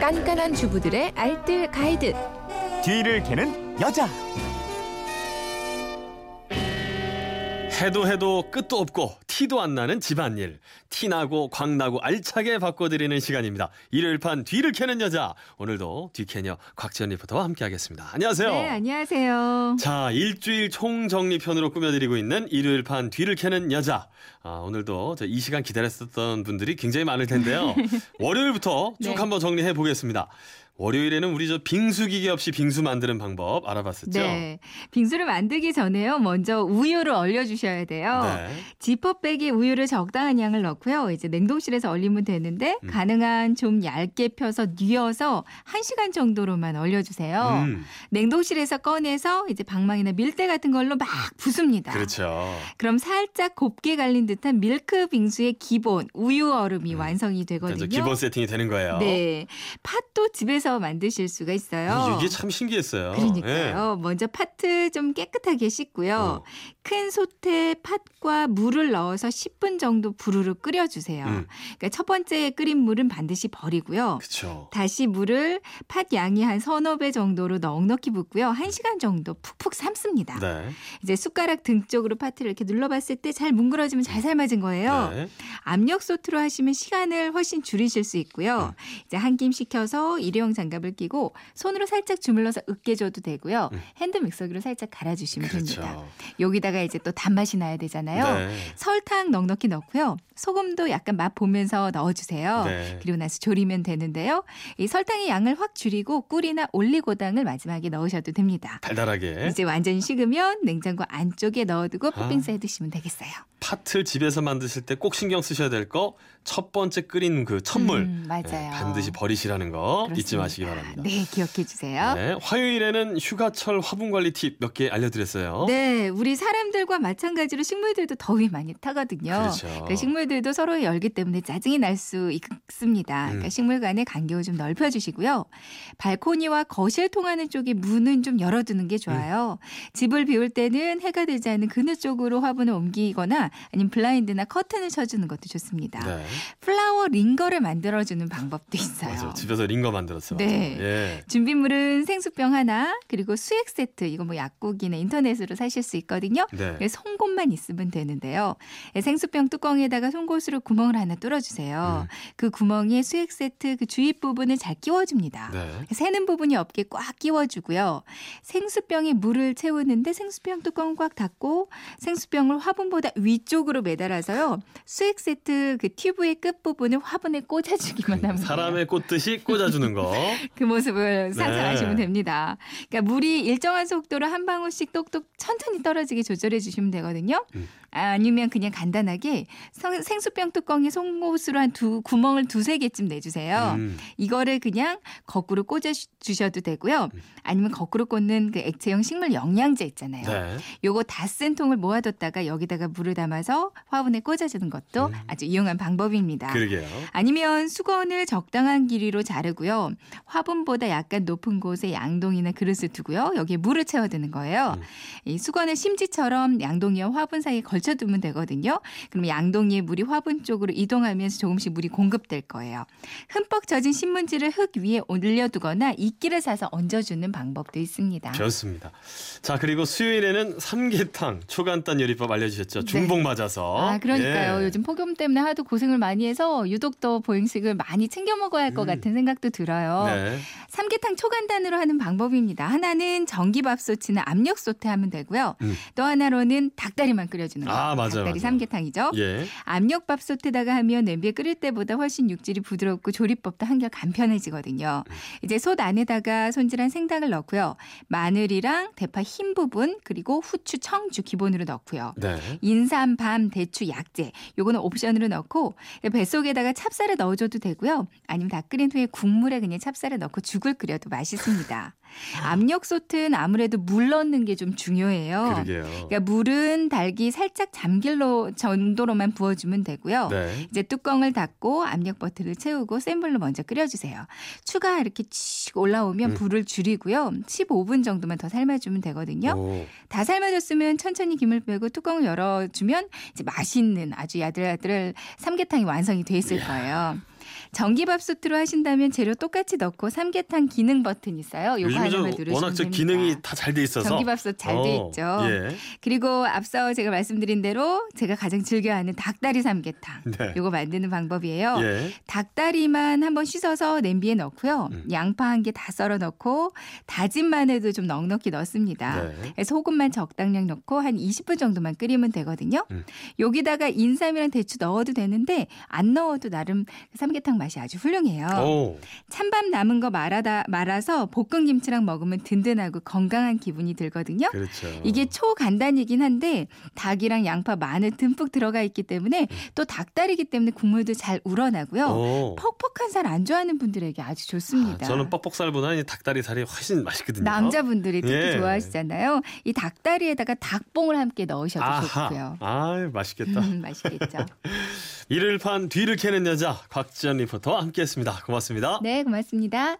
깐깐한 주부들의 알뜰 가이드. 뒤를 캐는 여자. 해도 해도 끝도 없고 티도 안 나는 집안일. 티나고 광나고 알차게 바꿔드리는 시간입니다. 일요일 판 뒤를 캐는 여자. 오늘도 뒤캐녀 곽지연 리포터와 함께하겠습니다. 안녕하세요. 네, 안녕하세요. 자, 일주일 총정리편으로 꾸며드리고 있는 일요일 판 뒤를 캐는 여자. 아, 오늘도 저이 시간 기다렸었던 분들이 굉장히 많을 텐데요. 월요일부터 쭉 네. 한번 정리해 보겠습니다. 월요일에는 우리 저 빙수 기계 없이 빙수 만드는 방법 알아봤었죠? 네. 빙수를 만들기 전에요. 먼저 우유를 얼려 주셔야 돼요. 네. 지퍼백에 우유를 적당한 양을 넣고요. 이제 냉동실에서 얼리면 되는데 음. 가능한 좀 얇게 펴서 뉘어서 1시간 정도로만 얼려 주세요. 음, 냉동실에서 꺼내서 이제 방망이나 밀대 같은 걸로 막 부숩니다. 그렇죠. 그럼 살짝 곱게 갈린 듯한 밀크 빙수의 기본 우유 얼음이 음. 완성이 되거든요. 기본 세팅이 되는 거예요. 네. 팥도 집에서 만드실 수가 있어요. 아, 이게 참 신기했어요. 그러니까요. 먼저 팥을 좀 깨끗하게 씻고요. 어. 큰 솥에 팥과 물을 넣어서 10분 정도 부르르 끓여주세요. 음. 그러니까 첫 번째 끓인 물은 반드시 버리고요. 그렇죠. 다시 물을 팥 양이 한 서너 배 정도로 넉넉히 붓고요. 1시간 정도 푹푹 삶습니다. 네. 이제 숟가락 등 쪽으로 팥을 이렇게 눌러봤을 때 잘 뭉그러지면 잘 삶아진 거예요. 네. 압력솥으로 하시면 시간을 훨씬 줄이실 수 있고요. 음. 이제 한 김 식혀서 일회용 장갑을 끼고 손으로 살짝 주물러서 으깨줘도 되고요. 음. 핸드 믹서기로 살짝 갈아주시면 그렇죠. 됩니다. 여기다가 이제 또 단맛이 나야 되잖아요. 네. 설탕 넉넉히 넣고요. 소금도 약간 맛 보면서 넣어주세요. 네. 그리고 나서 졸이면 되는데요. 이 설탕의 양을 확 줄이고 꿀이나 올리고당을 마지막에 넣으셔도 됩니다. 달달하게 이제 완전히 식으면 냉장고 안쪽에 넣어두고 아. 팥빙수 해드시면 되겠어요. 팥을 집에서 만드실 때 꼭 신경 쓰셔야 될 거첫 번째 끓인 그 첫물 음, 맞아요. 네, 반드시 버리시라는 거 잊지 그렇습니다. 마시기 바랍니다. 네, 기억해 주세요. 네, 화요일에는 휴가철 화분 관리 팁 몇 개 알려드렸어요. 네, 우리 사람들과 마찬가지로 식물들도 더위 많이 타거든요. 그렇죠. 그러니까 식물들도 서로의 열기 때문에 짜증이 날 수 있습니다. 그러니까 음. 식물 간의 간격을 좀 넓혀주시고요. 발코니와 거실 통하는 쪽에 문은 좀 열어두는 게 좋아요. 집을 비울 때는 해가 되지 않는 그늘 쪽으로 화분을 옮기거나 아니면 블라인드나 커튼을 쳐주는 것도 좋습니다. 네, 플라워 링거를 만들어주는 방법도 있어요. 맞아. 집에서 링거 만들었어. 네. 예. 준비물은 생수병 하나 그리고 수액 세트 이거 뭐 약국이나 인터넷으로 사실 수 있거든요. 네. 송곳만 있으면 되는데요. 예, 생수병 뚜껑에다가 송곳으로 구멍을 하나 뚫어주세요. 음. 그 구멍에 수액 세트 그 주입 부분을 잘 끼워줍니다. 네. 새는 부분이 없게 꽉 끼워주고요. 생수병에 물을 채우는데 생수병 뚜껑 꽉 닫고 생수병을 화분보다 위쪽으로 매달아서요. 수액 세트 그 튜브 의 끝 부분을 화분에 꽂아주기만 하면 돼요. 사람의 꽂듯이 꽂아주는 거. 그 모습을 네. 상상하시면 됩니다. 그러니까 물이 일정한 속도로 한 방울씩 똑똑 천천히 떨어지게 조절해 주시면 되거든요. 음. 아니면 그냥 간단하게 성- 생수병 뚜껑에 송곳으로 한 두 구멍을 두세 개쯤 내주세요. 음. 이거를 그냥 거꾸로 꽂아 주- 주셔도 되고요. 아니면 거꾸로 꽂는 그 액체형 식물 영양제 있잖아요. 네. 요거 다 쓴 통을 모아뒀다가 여기다가 물을 담아서 화분에 꽂아주는 것도 음. 아주 유용한 방법입니다. 그러게요. 아니면 수건을 적당한 길이로 자르고요. 화분보다 약간 높은 곳에 양동이나 그릇을 두고요. 여기에 물을 채워두는 거예요. 음. 이 수건을 심지처럼 양동이와 화분 사이에 걸 쳐두면 되거든요. 그럼 양동이의 물이 화분 쪽으로 이동하면서 조금씩 물이 공급될 거예요. 흠뻑 젖은 신문지를 흙 위에 올려두거나 이끼를 사서 얹어주는 방법도 있습니다. 좋습니다. 자, 그리고 수요일에는 삼계탕 초간단 요리법 알려주셨죠. 중복 맞아서. 네. 아, 그러니까요. 예. 요즘 폭염 때문에 하도 고생을 많이 해서 유독 더 보양식을 많이 챙겨 먹어야 할것 음. 같은 생각도 들어요. 네. 삼계탕 초간단으로 하는 방법입니다. 하나는 전기밥솥이나 압력솥에 하면 되고요. 음. 또 하나로는 닭다리만 끓여주는. 아, 맞아요, 닭다리 맞아요. 삼계탕이죠. 예. 압력밥솥에다가 하면 냄비에 끓일 때보다 훨씬 육질이 부드럽고 조리법도 한결 간편해지거든요. 음. 이제 솥 안에다가 손질한 생닭을 넣고요. 마늘이랑 대파 흰 부분 그리고 후추, 청주 기본으로 넣고요. 네. 인삼, 밤, 대추, 약재 요거는 옵션으로 넣고 뱃속에다가 찹쌀을 넣어줘도 되고요. 아니면 다 끓인 후에 국물에 그냥 찹쌀을 넣고 죽을 끓여도 맛있습니다. 압력솥은 아무래도 물 넣는 게 좀 중요해요. 그러게요. 그러니까 물은 달기 살짝 잠길로 정도로만 부어주면 되고요. 네. 이제 뚜껑을 닫고 압력 버튼을 채우고 센 불로 먼저 끓여주세요. 추가 이렇게 칙 올라오면 음. 불을 줄이고요. 15분 정도만 더 삶아주면 되거든요. 오. 다 삶아졌으면 천천히 김을 빼고 뚜껑을 열어주면 이제 맛있는 아주 야들야들 삼계탕이 완성이 돼 있을. 거예요. 전기밥솥으로 하신다면 재료 똑같이 넣고 삼계탕 기능 버튼 있어요. 요거 하나만 누르시면 워낙 저 됩니다. 기능이 다 잘 돼 있어서 전기밥솥 잘돼 어, 있죠. 예. 그리고 앞서 제가 말씀드린 대로 제가 가장 즐겨하는 닭다리 삼계탕. 네. 요거 만드는 방법이에요. 예. 닭다리만 한번 씻어서 냄비에 넣고요. 음. 양파 한 개 다 썰어 넣고 다진 마늘도 좀 넉넉히 넣습니다. 네. 소금만 적당량 넣고 한 20분 정도만 끓이면 되거든요. 음. 여기다가 인삼이랑 대추 넣어도 되는데 안 넣어도 나름 삼계탕 맛이 아주 훌륭해요. 오. 찬밥 남은 거 말아다 말아서 볶은 김치랑 먹으면 든든하고 건강한 기분이 들거든요. 그렇죠. 이게 초간단이긴 한데 닭이랑 양파 마늘 듬뿍 들어가 있기 때문에 또 닭다리기 때문에 국물도 잘 우러나고요. 오. 퍽퍽한 살 안 좋아하는 분들에게 아주 좋습니다. 아, 저는 뻑뻑살보다 이 닭다리 살이 훨씬 맛있거든요. 남자분들이 특히 예. 좋아하시잖아요. 이 닭다리에다가 닭봉을 함께 넣으셔도 아하. 좋고요. 아, 맛있겠다. 음, 맛있겠죠. 이를 판 뒤를 캐는 여자 곽지연 리포터와 함께했습니다. 고맙습니다. 네, 고맙습니다.